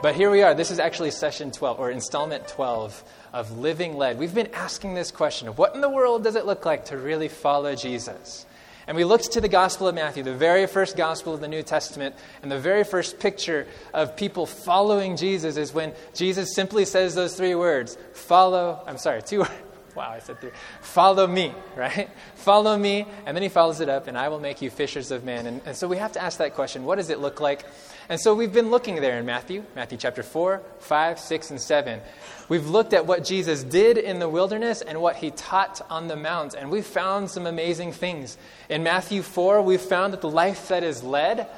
But here we are. This is actually session 12, or installment 12 of Living Led. We've been asking this question of what in the world does it look like to really follow Jesus? And we looked to the Gospel of Matthew, the very first Gospel of the New Testament, and the very first picture of people following Jesus is when Jesus simply says those three words follow, I'm sorry, two words. Wow, I said three. Follow me, right? Follow me. And then he follows it up, and I will make you fishers of men. And, and so we have to ask that question what does it look like? And so we've been looking there in Matthew, Matthew chapter 4, 5, 6, and 7. We've looked at what Jesus did in the wilderness and what he taught on the mount, and we've found some amazing things. In Matthew 4, we've found that the life that is led,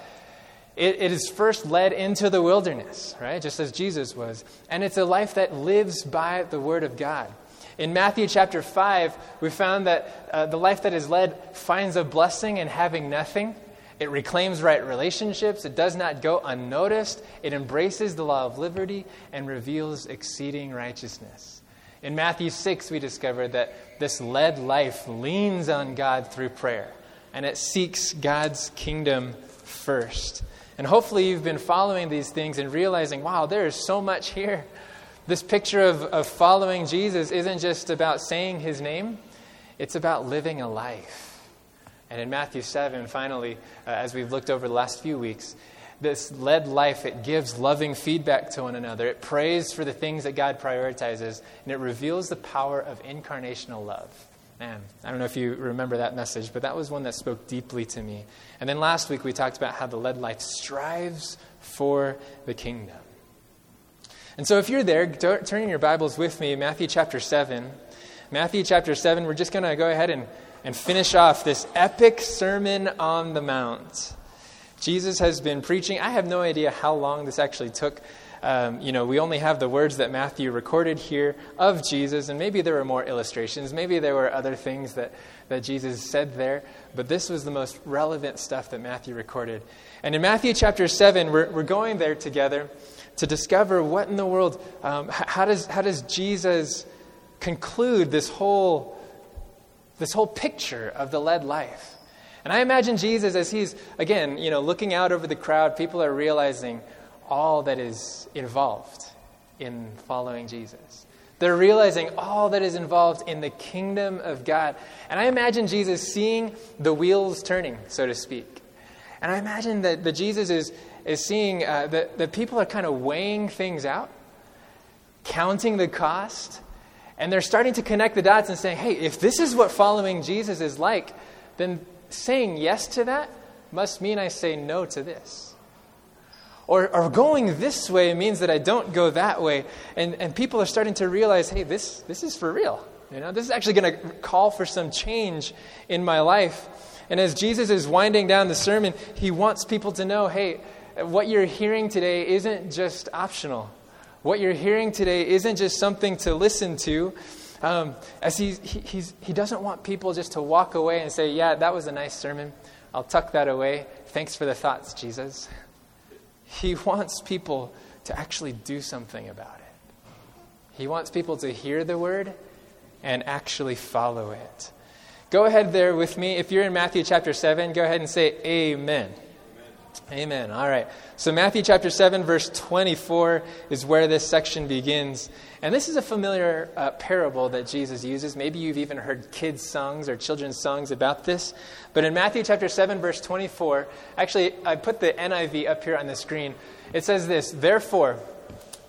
it, it is first led into the wilderness, right? Just as Jesus was. And it's a life that lives by the Word of God. In Matthew chapter 5, we found that uh, the life that is led finds a blessing in having nothing. It reclaims right relationships. It does not go unnoticed. It embraces the law of liberty and reveals exceeding righteousness. In Matthew 6, we discover that this led life leans on God through prayer and it seeks God's kingdom first. And hopefully, you've been following these things and realizing, wow, there is so much here. This picture of, of following Jesus isn't just about saying his name, it's about living a life. And in Matthew 7, finally, uh, as we've looked over the last few weeks, this led life, it gives loving feedback to one another. It prays for the things that God prioritizes, and it reveals the power of incarnational love. Man, I don't know if you remember that message, but that was one that spoke deeply to me. And then last week we talked about how the led life strives for the kingdom. And so if you're there, turning your Bibles with me, Matthew chapter 7. Matthew chapter 7, we're just going to go ahead and and finish off this epic Sermon on the Mount. Jesus has been preaching. I have no idea how long this actually took. Um, you know, we only have the words that Matthew recorded here of Jesus, and maybe there were more illustrations. Maybe there were other things that, that Jesus said there, but this was the most relevant stuff that Matthew recorded. And in Matthew chapter 7, we're, we're going there together to discover what in the world, um, how, does, how does Jesus conclude this whole this whole picture of the led life. And I imagine Jesus as he's, again, you know, looking out over the crowd, people are realizing all that is involved in following Jesus. They're realizing all that is involved in the kingdom of God. And I imagine Jesus seeing the wheels turning, so to speak. And I imagine that, that Jesus is, is seeing uh, that, that people are kind of weighing things out, counting the cost, and they're starting to connect the dots and saying, hey, if this is what following Jesus is like, then saying yes to that must mean I say no to this. Or, or going this way means that I don't go that way. And, and people are starting to realize, hey, this, this is for real. You know, this is actually going to call for some change in my life. And as Jesus is winding down the sermon, he wants people to know, hey, what you're hearing today isn't just optional. What you're hearing today isn't just something to listen to. Um, as he, he, he doesn't want people just to walk away and say, Yeah, that was a nice sermon. I'll tuck that away. Thanks for the thoughts, Jesus. He wants people to actually do something about it. He wants people to hear the word and actually follow it. Go ahead there with me. If you're in Matthew chapter 7, go ahead and say Amen. Amen. All right. So, Matthew chapter 7, verse 24 is where this section begins. And this is a familiar uh, parable that Jesus uses. Maybe you've even heard kids' songs or children's songs about this. But in Matthew chapter 7, verse 24, actually, I put the NIV up here on the screen. It says this Therefore,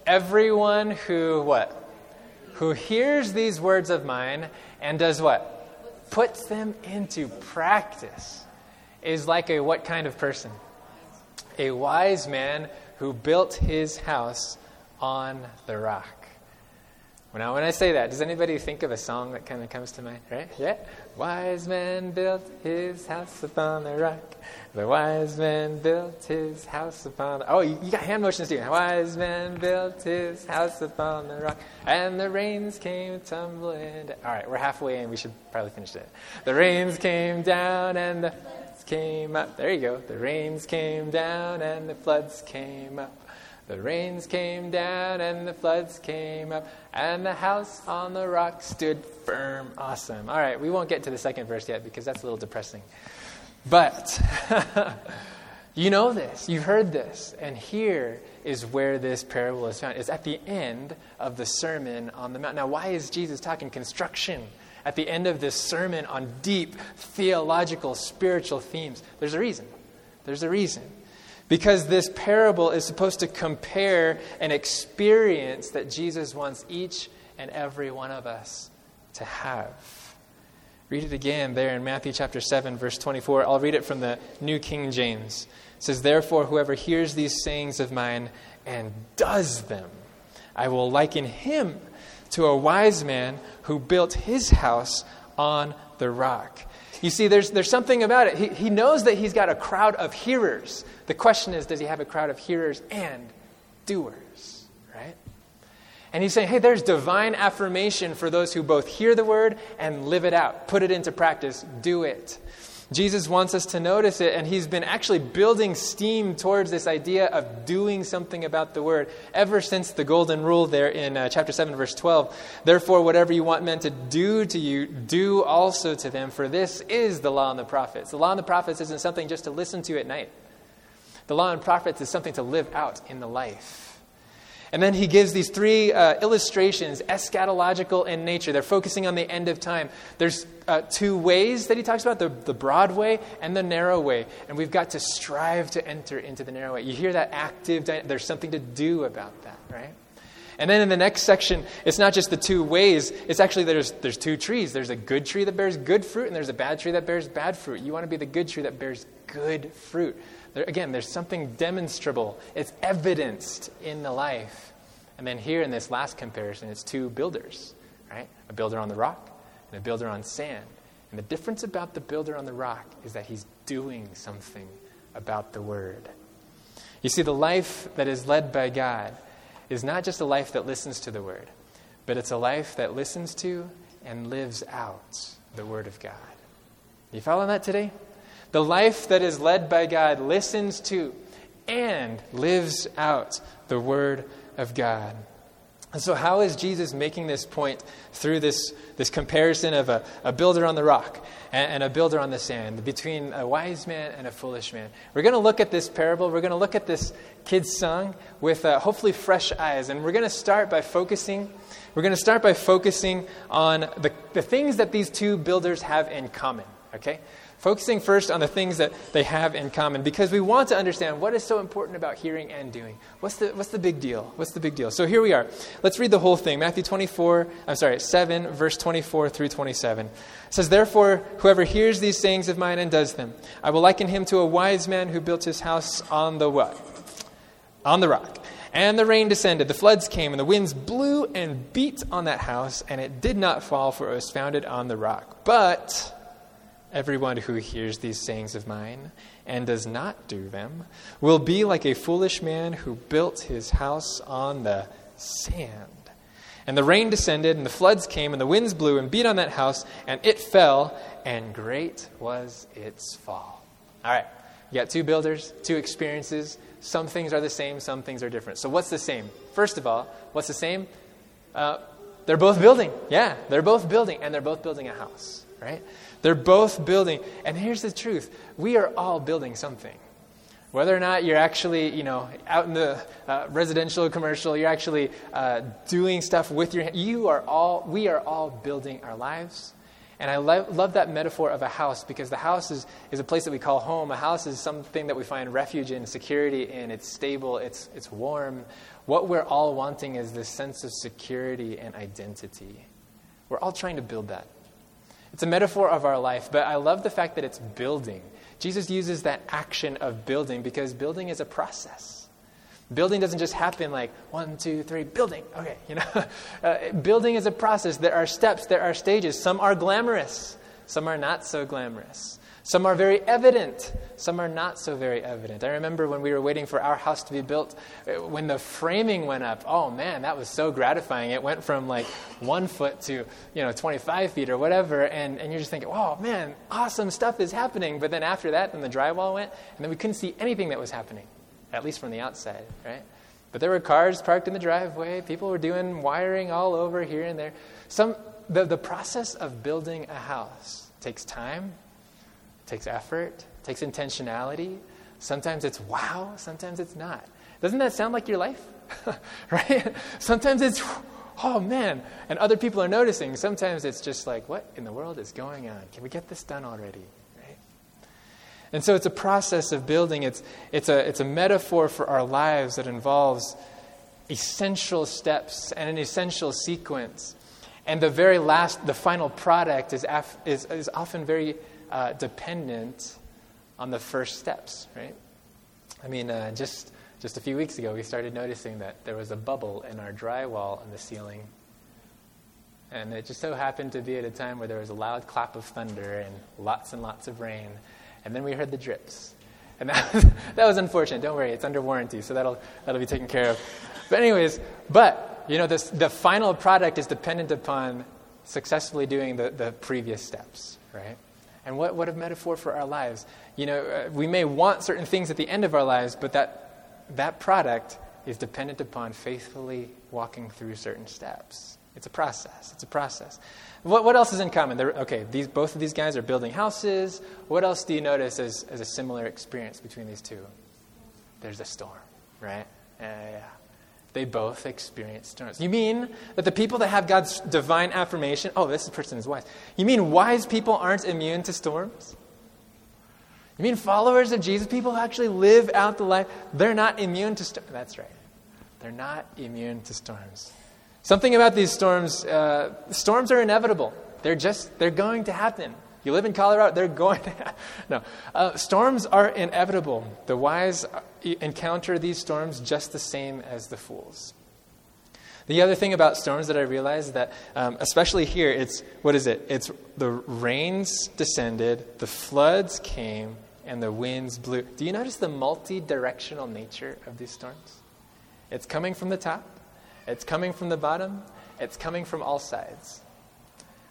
everyone who what? Who hears these words of mine and does what? Puts them into practice is like a what kind of person? A wise man who built his house on the rock. Now, when I say that, does anybody think of a song that kind of comes to mind? Right? Yeah? Wise man built his house upon the rock. The wise man built his house upon the... Oh, you, got hand motions too. Wise man built his house upon the rock. And the rains came tumbling. All right, we're halfway in. We should probably finish it. The rains came down and the came up. There you go. The rains came down and the floods came up. The rains came down and the floods came up, and the house on the rock stood firm. Awesome. All right, we won't get to the second verse yet because that's a little depressing. But You know this, you've heard this, and here is where this parable is found. It's at the end of the Sermon on the Mount. Now, why is Jesus talking construction at the end of this sermon on deep theological, spiritual themes? There's a reason. There's a reason. Because this parable is supposed to compare an experience that Jesus wants each and every one of us to have. Read it again there in Matthew chapter 7, verse 24. I'll read it from the New King James. It says, Therefore, whoever hears these sayings of mine and does them, I will liken him to a wise man who built his house on the rock. You see, there's, there's something about it. He, he knows that he's got a crowd of hearers. The question is, does he have a crowd of hearers and doers? Right? And he's saying, hey, there's divine affirmation for those who both hear the word and live it out, put it into practice, do it. Jesus wants us to notice it, and he's been actually building steam towards this idea of doing something about the word ever since the golden rule there in uh, chapter 7, verse 12. Therefore, whatever you want men to do to you, do also to them, for this is the law and the prophets. The law and the prophets isn't something just to listen to at night, the law and prophets is something to live out in the life. And then he gives these three uh, illustrations, eschatological in nature. They're focusing on the end of time. There's uh, two ways that he talks about the, the broad way and the narrow way. And we've got to strive to enter into the narrow way. You hear that active, there's something to do about that, right? And then in the next section, it's not just the two ways, it's actually there's, there's two trees. There's a good tree that bears good fruit, and there's a bad tree that bears bad fruit. You want to be the good tree that bears good fruit. There, again, there's something demonstrable, it's evidenced in the life. And then here in this last comparison, it's two builders, right? A builder on the rock and a builder on sand. And the difference about the builder on the rock is that he's doing something about the word. You see, the life that is led by God is not just a life that listens to the word, but it's a life that listens to and lives out the word of God. You following that today? The life that is led by God listens to and lives out the Word of God. And so, how is Jesus making this point through this, this comparison of a, a builder on the rock and, and, a builder on the sand, between a wise man and a foolish man? We're going to look at this parable. We're going to look at this kid's song with uh, hopefully fresh eyes. And we're going to start by focusing. We're going to start by focusing on the, the things that these two builders have in common. Okay? Focusing first on the things that they have in common because we want to understand what is so important about hearing and doing. What's the, what's the big deal? What's the big deal? So here we are. Let's read the whole thing. Matthew 24, I'm sorry, 7, verse 24 through 27. It says, Therefore, whoever hears these sayings of mine and does them, I will liken him to a wise man who built his house on the what? On the rock. And the rain descended, the floods came, and the winds blew and beat on that house, and it did not fall, for it was founded on the rock. But Everyone who hears these sayings of mine and does not do them will be like a foolish man who built his house on the sand. And the rain descended, and the floods came, and the winds blew and beat on that house, and it fell, and great was its fall. All right, you got two builders, two experiences. Some things are the same, some things are different. So, what's the same? First of all, what's the same? Uh, they're both building. Yeah, they're both building, and they're both building a house, right? They're both building. And here's the truth we are all building something. Whether or not you're actually, you know, out in the uh, residential, commercial, you're actually uh, doing stuff with your, you are all, we are all building our lives. And I lo- love that metaphor of a house because the house is, is a place that we call home. A house is something that we find refuge in, security in. It's stable, it's, it's warm. What we're all wanting is this sense of security and identity. We're all trying to build that. It's a metaphor of our life, but I love the fact that it's building. Jesus uses that action of building because building is a process. Building doesn't just happen like one, two, three, building. Okay, you know, uh, building is a process. There are steps, there are stages. Some are glamorous, some are not so glamorous. Some are very evident, some are not so very evident. I remember when we were waiting for our house to be built, uh, when the framing went up, oh man, that was so gratifying. It went from like one foot to, you know, 25 feet or whatever, and, and you're just thinking, oh man, awesome stuff is happening. But then after that, then the drywall went, and then we couldn't see anything that was happening, at least from the outside, right? But there were cars parked in the driveway, people were doing wiring all over here and there. Some, the, the process of building a house takes time, takes effort, takes intentionality. Sometimes it's wow, sometimes it's not. Doesn't that sound like your life? right? Sometimes it's, oh man, and other people are noticing. Sometimes it's just like, what in the world is going on? Can we get this done already? Right? And so it's a process of building. It's, it's, a, it's a metaphor for our lives that involves essential steps and an essential sequence. And the very last, the final product is, af, is, is often very uh, dependent on the first steps, right? I mean, uh, just just a few weeks ago, we started noticing that there was a bubble in our drywall on the ceiling. And it just so happened to be at a time where there was a loud clap of thunder and lots and lots of rain. And then we heard the drips. And that was, that was unfortunate. Don't worry, it's under warranty, so that'll, that'll be taken care of. But, anyways, but, you know, this, the final product is dependent upon successfully doing the, the previous steps, right? And what, what a metaphor for our lives. You know, uh, we may want certain things at the end of our lives, but that that product is dependent upon faithfully walking through certain steps. It's a process. It's a process. What, what else is in common? They're, okay, these, both of these guys are building houses. What else do you notice as, as a similar experience between these two? There's a storm, right? Uh, yeah. They both experience storms. You mean that the people that have God's divine affirmation, oh, this person is wise. You mean wise people aren't immune to storms? You mean followers of Jesus, people who actually live out the life, they're not immune to storms? That's right. They're not immune to storms. Something about these storms, uh, storms are inevitable. They're just, they're going to happen. You live in Colorado, they're going to No. Uh, storms are inevitable. The wise encounter these storms just the same as the fools. The other thing about storms that I realized that, um, especially here, it's what is it? It's the rains descended, the floods came, and the winds blew. Do you notice the multi directional nature of these storms? It's coming from the top, it's coming from the bottom, it's coming from all sides.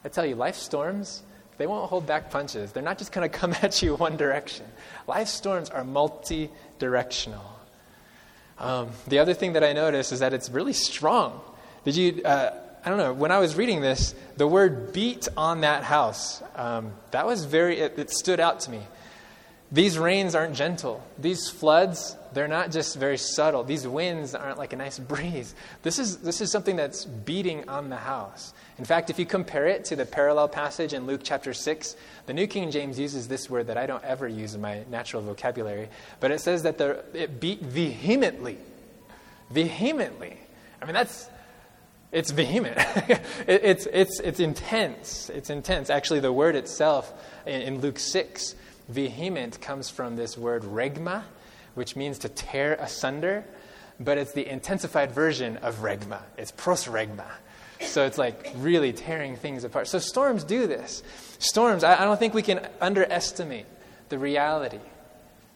I tell you, life storms, they won't hold back punches. They're not just going to come at you one direction. Life storms are multi directional. Um, the other thing that I notice is that it's really strong. Did you? Uh, I don't know. When I was reading this, the word "beat" on that house um, that was very. It, it stood out to me. These rains aren't gentle. These floods, they're not just very subtle. These winds aren't like a nice breeze. This is, this is something that's beating on the house. In fact, if you compare it to the parallel passage in Luke chapter 6, the New King James uses this word that I don't ever use in my natural vocabulary, but it says that the, it beat vehemently. Vehemently. I mean, that's, it's vehement. it, it's, it's, it's intense. It's intense. Actually, the word itself in, in Luke 6 Vehement comes from this word regma, which means to tear asunder, but it's the intensified version of regma. It's prosregma. So it's like really tearing things apart. So storms do this. Storms, I, I don't think we can underestimate the reality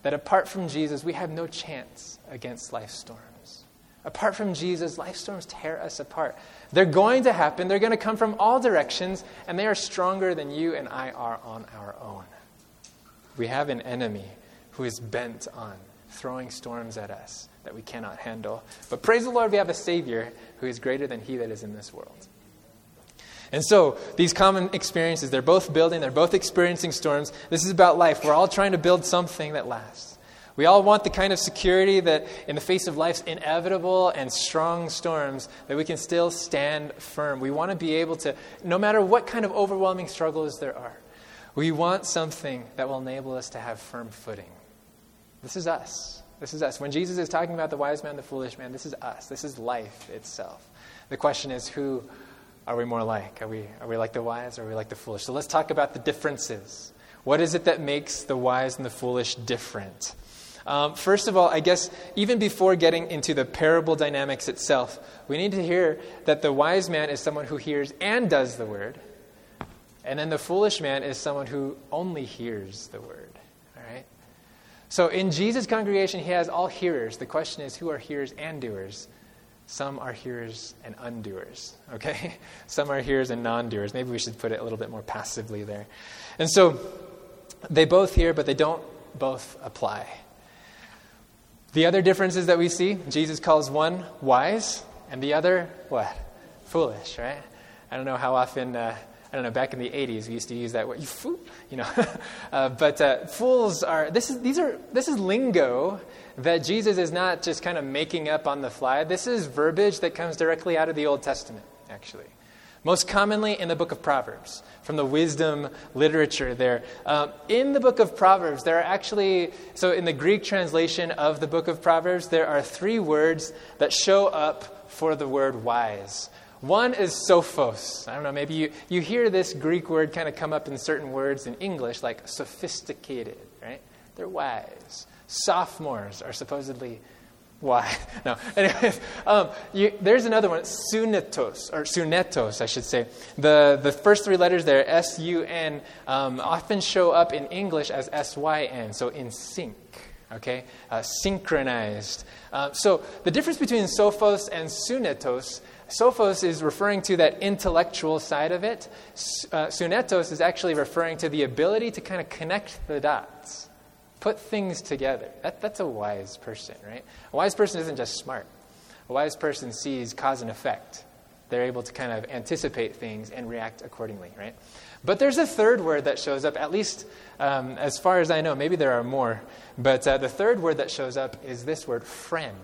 that apart from Jesus, we have no chance against life storms. Apart from Jesus, life storms tear us apart. They're going to happen, they're going to come from all directions, and they are stronger than you and I are on our own. We have an enemy who is bent on throwing storms at us that we cannot handle. But praise the Lord, we have a Savior who is greater than he that is in this world. And so, these common experiences, they're both building, they're both experiencing storms. This is about life. We're all trying to build something that lasts. We all want the kind of security that, in the face of life's inevitable and strong storms, that we can still stand firm. We want to be able to, no matter what kind of overwhelming struggles there are, we want something that will enable us to have firm footing. This is us. This is us. When Jesus is talking about the wise man, the foolish man, this is us. This is life itself. The question is who are we more like? Are we, are we like the wise or are we like the foolish? So let's talk about the differences. What is it that makes the wise and the foolish different? Um, first of all, I guess even before getting into the parable dynamics itself, we need to hear that the wise man is someone who hears and does the word, and then the foolish man is someone who only hears the word. All right? So in Jesus' congregation, he has all hearers. The question is who are hearers and doers? Some are hearers and undoers, okay? Some are hearers and non doers. Maybe we should put it a little bit more passively there. And so they both hear, but they don't both apply. The other differences that we see Jesus calls one wise and the other, what? Foolish, right? I don't know how often. Uh, I don't know, back in the 80s, we used to use that word, you fool, you know. uh, but uh, fools are, this is, these are, this is lingo that Jesus is not just kind of making up on the fly. This is verbiage that comes directly out of the Old Testament, actually. Most commonly in the book of Proverbs, from the wisdom literature there. Um, in the book of Proverbs, there are actually, so in the Greek translation of the book of Proverbs, there are three words that show up for the word wise. One is sophos. I don't know, maybe you, you hear this Greek word kind of come up in certain words in English, like sophisticated, right? They're wise. Sophomores are supposedly wise. No. Anyways, um, you, there's another one, sunetos, or sunetos, I should say. The, the first three letters there, S U N, um, often show up in English as S Y N, so in sync, okay? Uh, synchronized. Uh, so the difference between sophos and sunetos Sophos is referring to that intellectual side of it. Uh, sunetos is actually referring to the ability to kind of connect the dots put things together. That, that's a wise person, right? A wise person isn't just smart. A wise person sees cause and effect. They're able to kind of anticipate things and react accordingly, right? But there's a third word that shows up, at least um, as far as I know. Maybe there are more. But uh, the third word that shows up is this word, phren.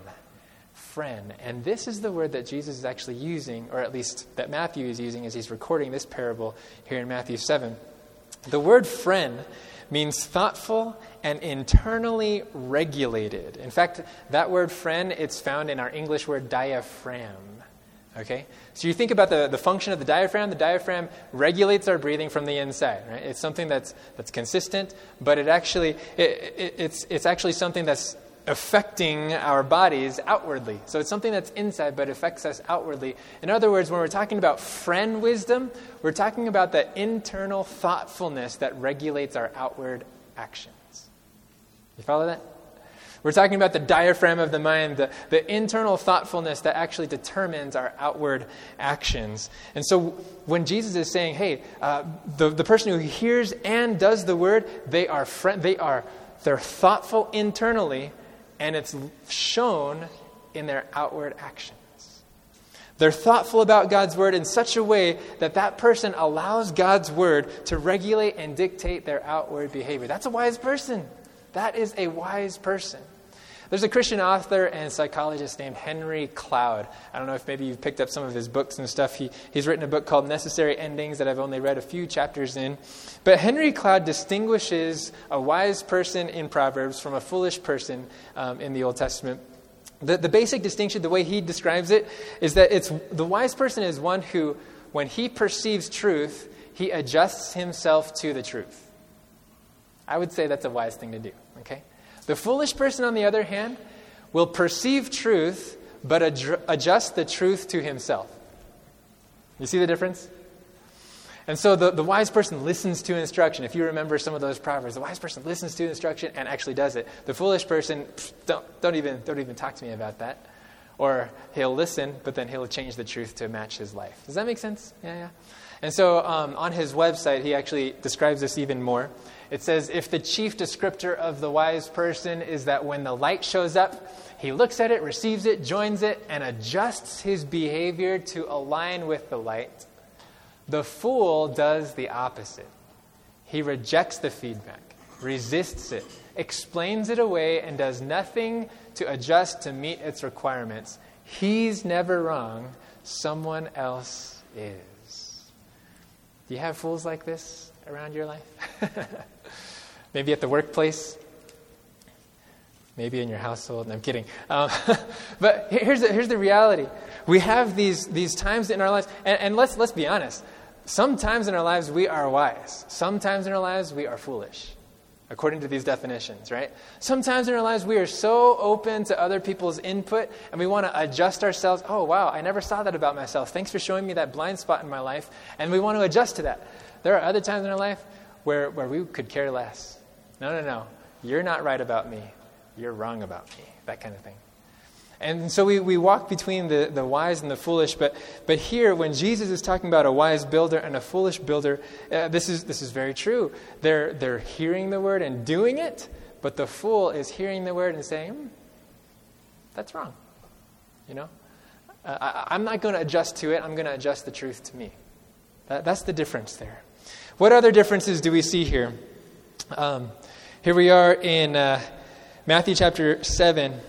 Phren. And this is the word that Jesus is actually using, or at least that Matthew is using as he's recording this parable here in Matthew 7. The word phren means thoughtful and internally regulated. In fact, that word phren, it's found in our English word diaphragm. Okay? So you think about the, the function of the diaphragm. The diaphragm regulates our breathing from the inside. Right? It's something that's, that's consistent, but it actually, it, it, it's, it's actually something that's affecting our bodies outwardly. So it's something that's inside but affects us outwardly. In other words, when we're talking about phren wisdom, we're talking about the internal thoughtfulness that regulates our outward actions. You follow that? We're talking about the diaphragm of the mind, the, the internal thoughtfulness that actually determines our outward actions. And so when Jesus is saying, hey, uh, the, the person who hears and does the word, they are, phren, they are they're thoughtful internally, and it's shown in their outward actions. They're thoughtful about God's word in such a way that that person allows God's word to regulate and dictate their outward behavior. That's a wise person. That is a wise person. There's a Christian author and psychologist named Henry Cloud. I don't know if maybe you've picked up some of his books and stuff. He, he's written a book called Necessary Endings that I've only read a few chapters in. But Henry Cloud distinguishes a wise person in Proverbs from a foolish person um, in the Old Testament. The, the basic distinction, the way he describes it, is that it's, the wise person is one who, when he perceives truth, he adjusts himself to the truth. I would say that's a wise thing to do? The foolish person, on the other hand, will perceive truth but ad- adjust the truth to himself. You see the difference? And so the, the wise person listens to instruction. If you remember some of those proverbs, the wise person listens to instruction and actually does it. The foolish person, pff, don't, don't, even, don't even talk to me about that. Or he'll listen, but then he'll change the truth to match his life. Does that make sense? Yeah, yeah. And so um, on his website, he actually describes this even more. It says, If the chief descriptor of the wise person is that when the light shows up, he looks at it, receives it, joins it, and adjusts his behavior to align with the light, the fool does the opposite. He rejects the feedback, resists it, explains it away, and does nothing to adjust to meet its requirements. He's never wrong, someone else is. Do you have fools like this around your life? Maybe at the workplace? Maybe in your household. No, I'm kidding. Um, but here's the, here's the reality. We have these, these times in our lives, and, and let's, let's be honest. Sometimes in our lives we are wise. Sometimes in our lives we are foolish, according to these definitions, right? Sometimes in our lives we are so open to other people's input and we want to adjust ourselves. Oh, wow, I never saw that about myself. Thanks for showing me that blind spot in my life. And we want to adjust to that. There are other times in our life where, where we could care less. No, no, no. You're not right about me. You're wrong about me. That kind of thing. And so we, we walk between the, the wise and the foolish. But, but here, when Jesus is talking about a wise builder and a foolish builder, uh, this, is, this is very true. They're, they're hearing the word and doing it, but the fool is hearing the word and saying, hmm, that's wrong. You know? Uh, I, I'm not going to adjust to it, I'm going to adjust the truth to me. That, that's the difference there. What other differences do we see here? Um, here we are in uh, Matthew chapter 7.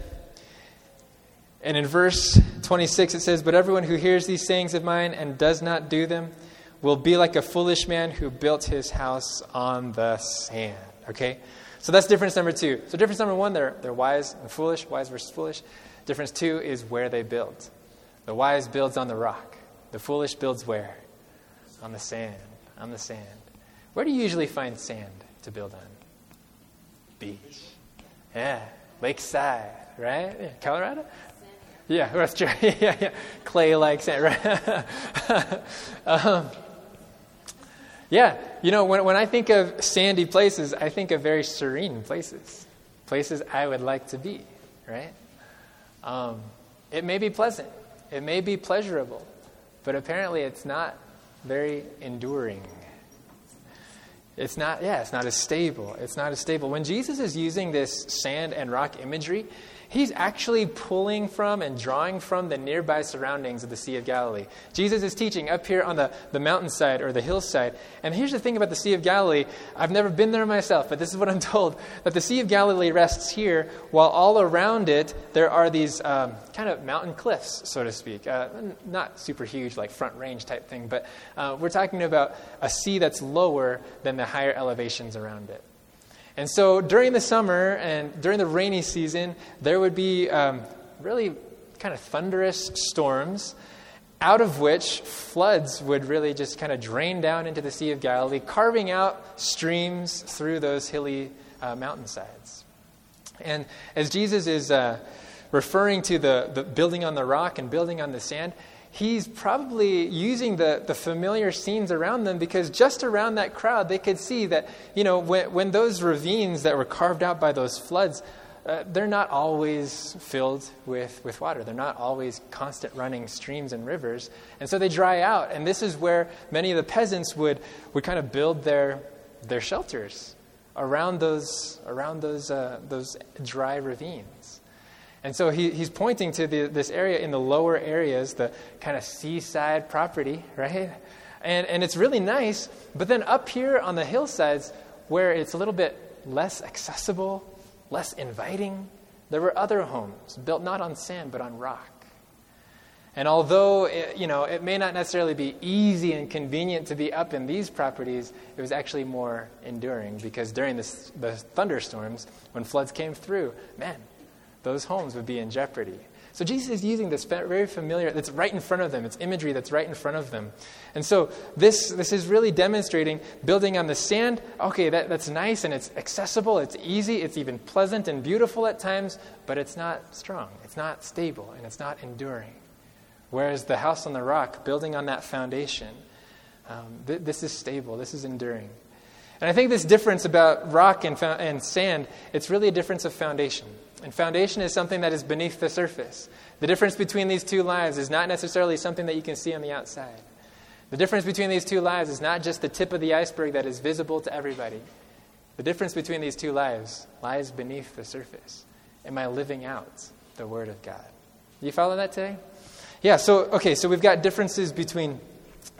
And in verse 26, it says, But everyone who hears these sayings of mine and does not do them will be like a foolish man who built his house on the sand. Okay? So that's difference number two. So, difference number one, they're, they're wise and foolish, wise versus foolish. Difference two is where they build. The wise builds on the rock, the foolish builds where? On the sand. On the sand. Where do you usually find sand to build on? Beach. Yeah, lakeside, right? Colorado? Yeah, that's true. yeah, yeah. Clay like sand, right? um, yeah, you know, when, when I think of sandy places, I think of very serene places, places I would like to be, right? Um, it may be pleasant, it may be pleasurable, but apparently it's not very enduring. It's not, yeah, it's not as stable. It's not as stable. When Jesus is using this sand and rock imagery, he's actually pulling from and drawing from the nearby surroundings of the Sea of Galilee. Jesus is teaching up here on the, the mountainside or the hillside. And here's the thing about the Sea of Galilee I've never been there myself, but this is what I'm told that the Sea of Galilee rests here, while all around it there are these um, kind of mountain cliffs, so to speak. Uh, not super huge, like front range type thing, but uh, we're talking about a sea that's lower than the higher elevations around it. And so during the summer and during the rainy season, there would be um, really kind of thunderous storms, out of which floods would really just kind of drain down into the Sea of Galilee, carving out streams through those hilly uh, mountainsides. And as Jesus is uh, referring to the, the building on the rock and building on the sand, he's probably using the, the familiar scenes around them because just around that crowd, they could see that, you know, when, when those ravines that were carved out by those floods, uh, they're not always filled with, with water. They're not always constant running streams and rivers. And so they dry out. And this is where many of the peasants would, would kind of build their, their shelters around those, around those, uh, those dry ravines. And so he, he's pointing to the, this area in the lower areas, the kind of seaside property, right? And, and it's really nice. But then up here on the hillsides, where it's a little bit less accessible, less inviting, there were other homes built not on sand, but on rock. And although it, you know, it may not necessarily be easy and convenient to be up in these properties, it was actually more enduring because during the thunderstorms, when floods came through, man, those homes would be in jeopardy. So Jesus is using this very familiar, that's right in front of them. It's imagery that's right in front of them. And so this, this is really demonstrating building on the sand. Okay, that, that's nice and it's accessible, it's easy, it's even pleasant and beautiful at times, but it's not strong, it's not stable, and it's not enduring. Whereas the house on the rock, building on that foundation, um, th- this is stable, this is enduring. And I think this difference about rock and, and sand, it's really a difference of foundation. And foundation is something that is beneath the surface. The difference between these two lives is not necessarily something that you can see on the outside. The difference between these two lives is not just the tip of the iceberg that is visible to everybody. The difference between these two lives lies beneath the surface. Am I living out the Word of God? You follow that today? Yeah, so, okay, so we've got differences between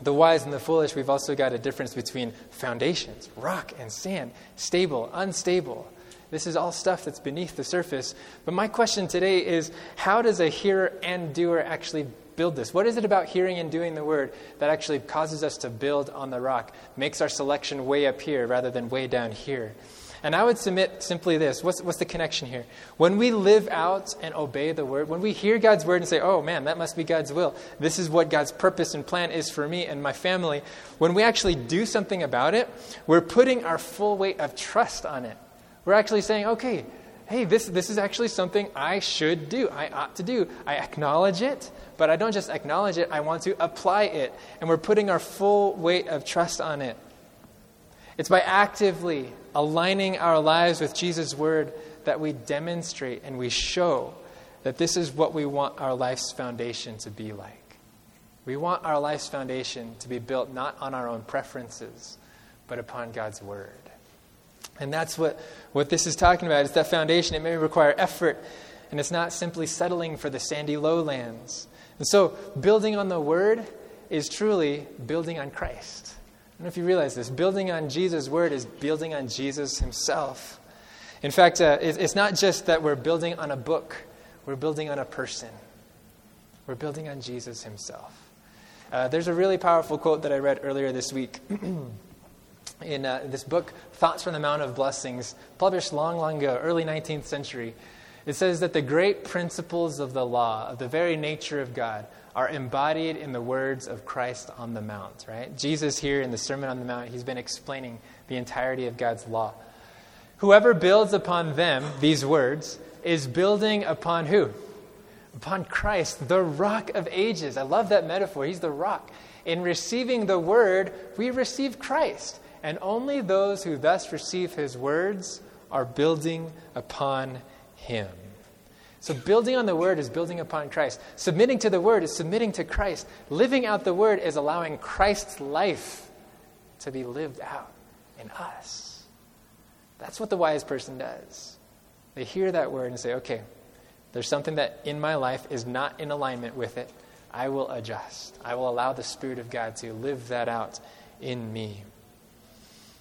the wise and the foolish. We've also got a difference between foundations, rock and sand, stable, unstable. This is all stuff that's beneath the surface. But my question today is how does a hearer and doer actually build this? What is it about hearing and doing the word that actually causes us to build on the rock, makes our selection way up here rather than way down here? And I would submit simply this what's, what's the connection here? When we live out and obey the word, when we hear God's word and say, oh man, that must be God's will, this is what God's purpose and plan is for me and my family, when we actually do something about it, we're putting our full weight of trust on it. We're actually saying, okay, hey, this, this is actually something I should do. I ought to do. I acknowledge it, but I don't just acknowledge it, I want to apply it. And we're putting our full weight of trust on it. It's by actively aligning our lives with Jesus' word that we demonstrate and we show that this is what we want our life's foundation to be like. We want our life's foundation to be built not on our own preferences, but upon God's word. And that's what, what this is talking about. It's that foundation. It may require effort, and it's not simply settling for the sandy lowlands. And so, building on the Word, is truly building on Christ. I don't know if you realize this. Building on Jesus' word is building on Jesus himself. In fact, uh, it's not just that we're building on a book, we're building on a person. We're building on Jesus himself. Uh, there's a really powerful quote that I read earlier this week in uh, this book, Thoughts from the Mount of Blessings, published long, long ago, early 19th century. It says that the great principles of the law, of the very nature of God, are embodied in the words of Christ on the Mount, right? Jesus here in the Sermon on the Mount, he's been explaining the entirety of God's law. Whoever builds upon them, these words, is building upon who? Upon Christ, the rock of ages. I love that metaphor. He's the rock. In receiving the word, we receive Christ. And only those who thus receive his words are building upon him. So, building on the word is building upon Christ. Submitting to the word is submitting to Christ. Living out the word is allowing Christ's life to be lived out in us. That's what the wise person does. They hear that word and say, okay, there's something that in my life is not in alignment with it. I will adjust. I will allow the Spirit of God to live that out in me.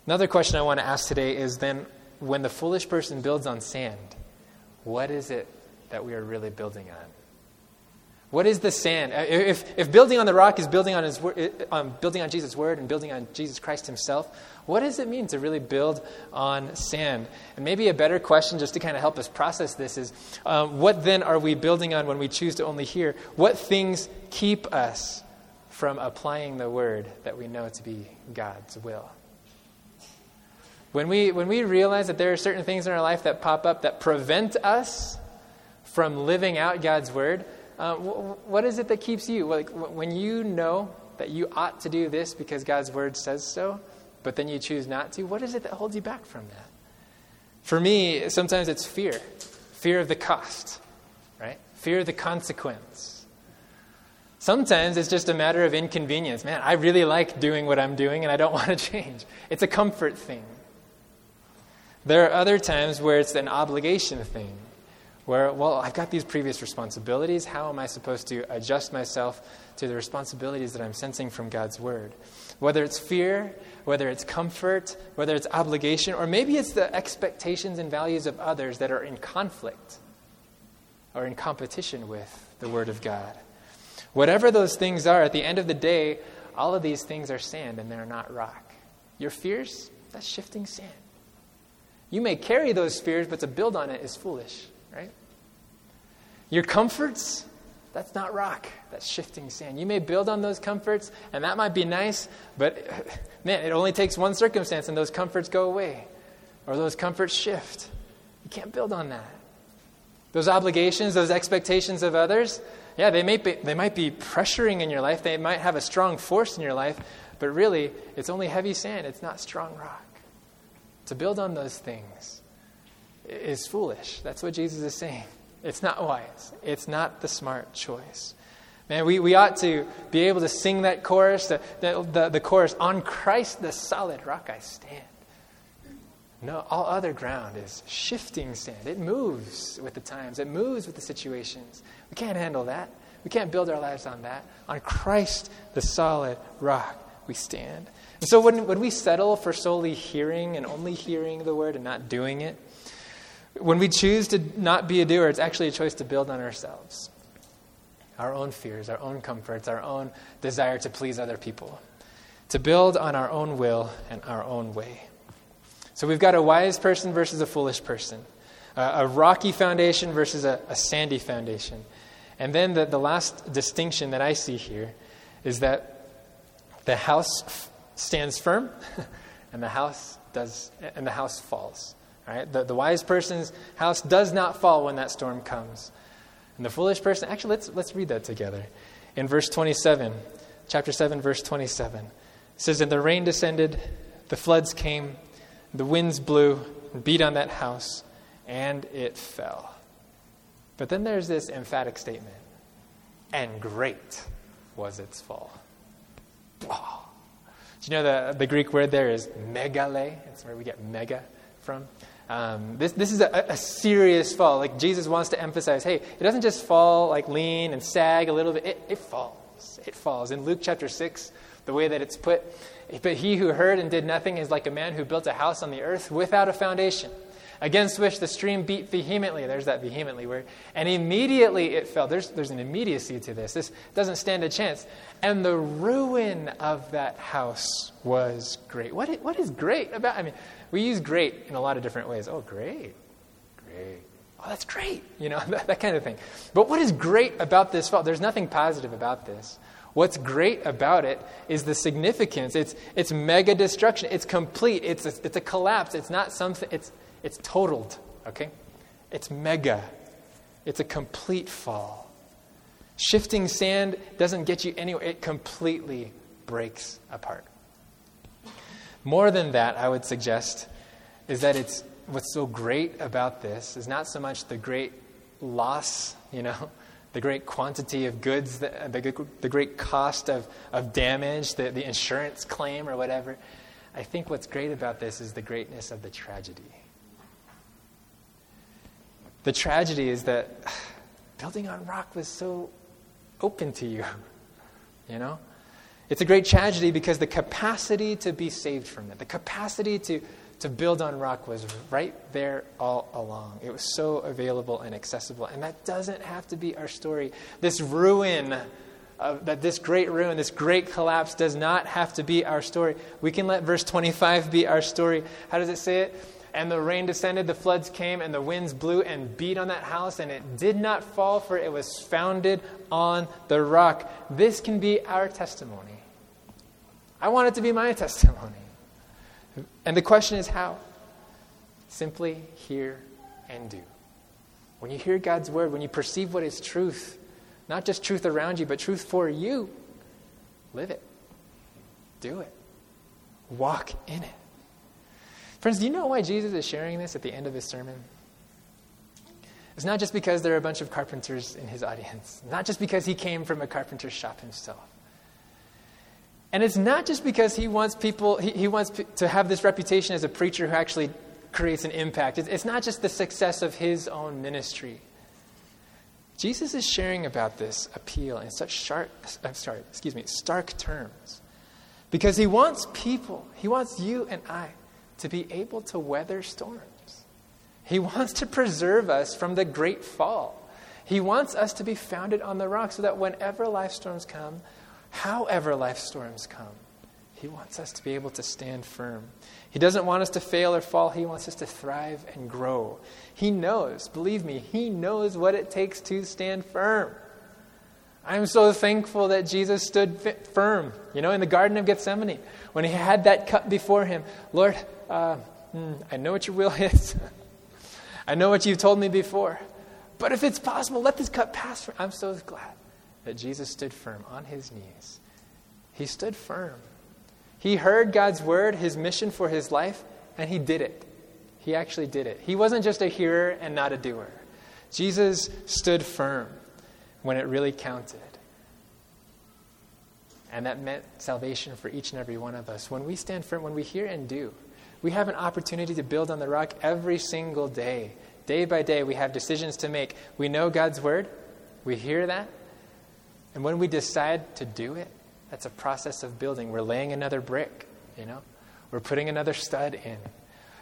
Another question I want to ask today is then when the foolish person builds on sand, what is it that we are really building on? What is the sand? Uh, if, if building on the rock is building on, his, um, building on Jesus' word and building on Jesus Christ himself, what does it mean to really build on sand? And maybe a better question, just to kind of help us process this, is um, what then are we building on when we choose to only hear? What things keep us from applying the word that we know to be God's will? When we, when we realize that there are certain things in our life that pop up that prevent us from living out God's word, uh, what is it that keeps you? Like, when you know that you ought to do this because God's word says so, but then you choose not to, what is it that holds you back from that? For me, sometimes it's fear fear of the cost, right? Fear of the consequence. Sometimes it's just a matter of inconvenience. Man, I really like doing what I'm doing and I don't want to change. It's a comfort thing. There are other times where it's an obligation thing, where, well, I've got these previous responsibilities. How am I supposed to adjust myself to the responsibilities that I'm sensing from God's Word? Whether it's fear, whether it's comfort, whether it's obligation, or maybe it's the expectations and values of others that are in conflict or in competition with the Word of God. Whatever those things are, at the end of the day, all of these things are sand and they're not rock. Your fears, that's shifting sand. You may carry those fears, but to build on it is foolish, right? Your comforts, that's not rock. That's shifting sand. You may build on those comforts, and that might be nice, but man, it only takes one circumstance and those comforts go away, or those comforts shift. You can't build on that. Those obligations, those expectations of others, yeah, they, may be, they might be pressuring in your life, they might have a strong force in your life, but really, it's only heavy sand, it's not strong rock. To build on those things is foolish. That's what Jesus is saying. It's not wise. It's not the smart choice. Man, we, we ought to be able to sing that chorus, the, the, the, the chorus, On Christ the solid rock I stand. No, all other ground is shifting sand. It moves with the times, it moves with the situations. We can't handle that. We can't build our lives on that. On Christ, the solid rock, we stand. And so when, when we settle for solely hearing and only hearing the word and not doing it, when we choose to not be a doer, it's actually a choice to build on ourselves our own fears, our own comforts, our own desire to please other people, to build on our own will and our own way. So we've got a wise person versus a foolish person, uh, a rocky foundation versus a, a sandy foundation. And then the, the last distinction that I see here is that the house stands firm, and the house does, and the house falls. Right? The, the wise person's house does not fall when that storm comes. And the foolish person, actually, let's, let's read that together. In verse 27, chapter 7, verse 27, it says, And the rain descended, the floods came, the winds blew, and beat on that house, and it fell. But then there's this emphatic statement, and great was its fall. Do you know the, the Greek word there is megale? It's where we get mega from. Um, this, this is a, a, serious fall. Like Jesus wants to emphasize hey, it doesn't just fall like lean and sag a little bit, it, it falls. falls. It falls. In Luke chapter 6, the way that it's put, but he who heard and did nothing is like a man who built a house on the earth without a foundation, against which the stream beat vehemently. There's that vehemently word. And immediately it fell. There's, there's an immediacy to this. This doesn't stand a chance. And the ruin of that house was great. What is, what is great about, I mean, we use great in a lot of different ways. Oh, great. Great. Oh, that's great. You know, that, that kind of thing. But what is great about this fall? There's nothing positive about this. What's great about it is the significance. It's, it's mega destruction. It's complete. It's a, it's a collapse. It's not something, it's, it's totaled, okay? It's mega. It's a complete fall. Shifting sand doesn't get you anywhere, it completely breaks apart. More than that, I would suggest, is that it's what's so great about this is not so much the great loss, you know, the great quantity of goods, the, the, the great cost of, of damage, the, the insurance claim or whatever. I think what's great about this is the greatness of the tragedy. The tragedy is that building on rock was so open to you, you know? It's a great tragedy because the capacity to be saved from it, the capacity to to build on rock was right there all along. It was so available and accessible. And that doesn't have to be our story. This ruin, of, that this great ruin, this great collapse does not have to be our story. We can let verse 25 be our story. How does it say it? And the rain descended, the floods came, and the winds blew and beat on that house, and it did not fall, for it was founded on the rock. This can be our testimony. I want it to be my testimony. And the question is how? Simply hear and do. When you hear God's word, when you perceive what is truth, not just truth around you, but truth for you, live it. Do it. Walk in it. Friends, do you know why Jesus is sharing this at the end of his sermon? It's not just because there are a bunch of carpenters in his audience, not just because he came from a carpenter's shop himself. And it's not just because he wants people, he, he wants p- to have this reputation as a preacher who actually creates an impact. It's, it's not just the success of his own ministry. Jesus is sharing about this appeal in such sharp, I'm sorry, excuse me, stark terms. Because he wants people, he wants you and I to be able to weather storms. He wants to preserve us from the great fall. He wants us to be founded on the rock so that whenever life storms come, however life storms come. He wants us to be able to stand firm. He doesn't want us to fail or fall. He wants us to thrive and grow. He knows, believe me, He knows what it takes to stand firm. I'm so thankful that Jesus stood firm, you know, in the Garden of Gethsemane when He had that cup before Him. Lord, uh, hmm, I know what your will is. I know what you've told me before. But if it's possible, let this cup pass. From. I'm so glad that Jesus stood firm on his knees. He stood firm. He heard God's word, his mission for his life, and he did it. He actually did it. He wasn't just a hearer and not a doer. Jesus stood firm when it really counted. And that meant salvation for each and every one of us. When we stand firm, when we hear and do, we have an opportunity to build on the rock every single day. Day by day, we have decisions to make. We know God's word, we hear that, and when we decide to do it, that's a process of building. We're laying another brick, you know? We're putting another stud in.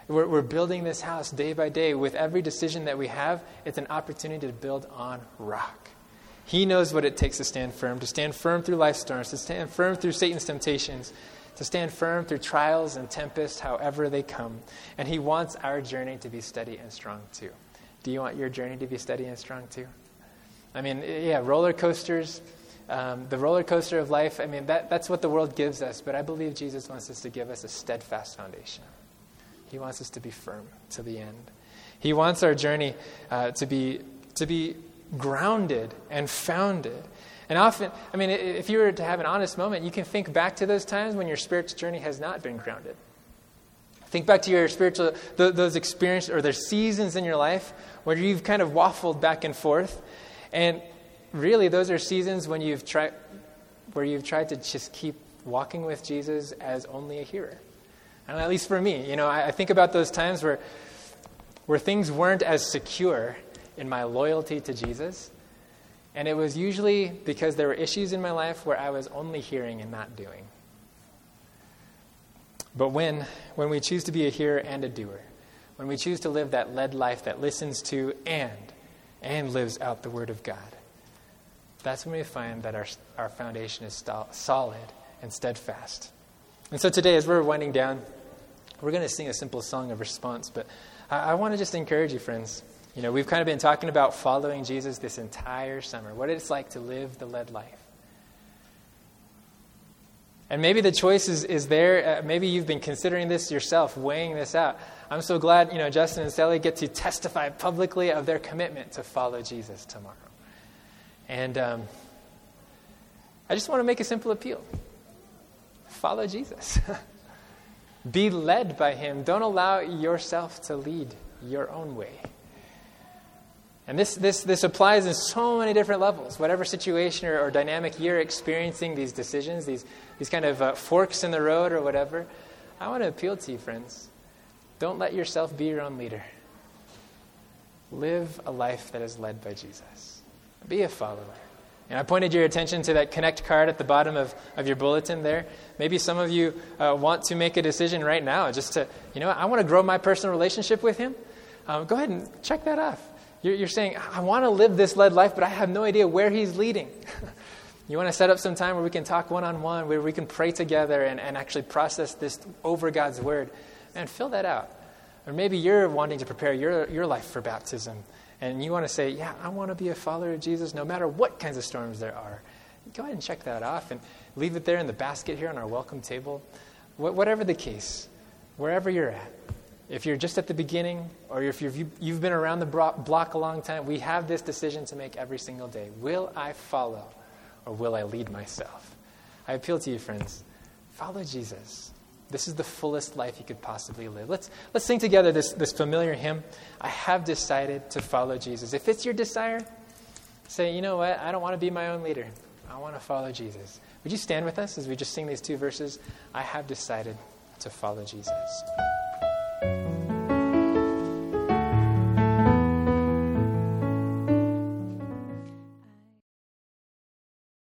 We're, we're building this house day by day. With every decision that we have, it's an opportunity to build on rock. He knows what it takes to stand firm, to stand firm through life's storms, to stand firm through Satan's temptations, to stand firm through trials and tempests, however they come. And He wants our journey to be steady and strong too. Do you want your journey to be steady and strong too? I mean, yeah, roller coasters, um, the roller coaster of life, I mean, that, that's what the world gives us, but I believe Jesus wants us to give us a steadfast foundation. He wants us to be firm to the end. He wants our journey uh, to, be, to be grounded and founded. And often, I mean, if you were to have an honest moment, you can think back to those times when your spiritual journey has not been grounded. Think back to your spiritual, those experiences or there's seasons in your life where you've kind of waffled back and forth. And really, those are seasons when you've tried, where you've tried to just keep walking with Jesus as only a hearer. And at least for me, you know, I think about those times where, where things weren't as secure in my loyalty to Jesus. And it was usually because there were issues in my life where I was only hearing and not doing. But when, when we choose to be a hearer and a doer, when we choose to live that led life that listens to and, and lives out the Word of God, that's when we find that our, our foundation is solid and steadfast. And so today, as we're winding down, we're going to sing a simple song of response. But I, I want to just encourage you, friends. You know, we've kind of been talking about following Jesus this entire summer, what it's like to live the led life. And maybe the choice is, is there. Uh, maybe you've been considering this yourself, weighing this out. I'm so glad, you know, Justin and Sally get to testify publicly of their commitment to follow Jesus tomorrow. And um, I just want to make a simple appeal follow Jesus. Be led by him. Don't allow yourself to lead your own way. And this, this, this applies in so many different levels. Whatever situation or, or dynamic you're experiencing, these decisions, these, these kind of uh, forks in the road or whatever, I want to appeal to you, friends. Don't let yourself be your own leader. Live a life that is led by Jesus. Be a follower. And I pointed your attention to that connect card at the bottom of, of your bulletin there. Maybe some of you uh, want to make a decision right now just to, you know, I want to grow my personal relationship with Him. Um, go ahead and check that off. You're, you're saying, I want to live this led life, but I have no idea where He's leading. you want to set up some time where we can talk one on one, where we can pray together and, and actually process this over God's Word. And fill that out. Or maybe you're wanting to prepare your, your life for baptism and you want to say, Yeah, I want to be a follower of Jesus no matter what kinds of storms there are, go ahead and check that off and leave it there in the basket here on our welcome table. Wh- whatever the case, wherever you're at, if you're just at the beginning or if you've, you've been around the block a long time, we have this decision to make every single day. Will I follow or will I lead myself? I appeal to you, friends. Follow Jesus. This is the fullest life you could possibly live. Let's, let's sing together this, this familiar hymn. I have decided to follow Jesus. If it's your desire, say, you know what? I don't want to be my own leader. I want to follow Jesus. Would you stand with us as we just sing these two verses? I have decided to follow Jesus. Bye.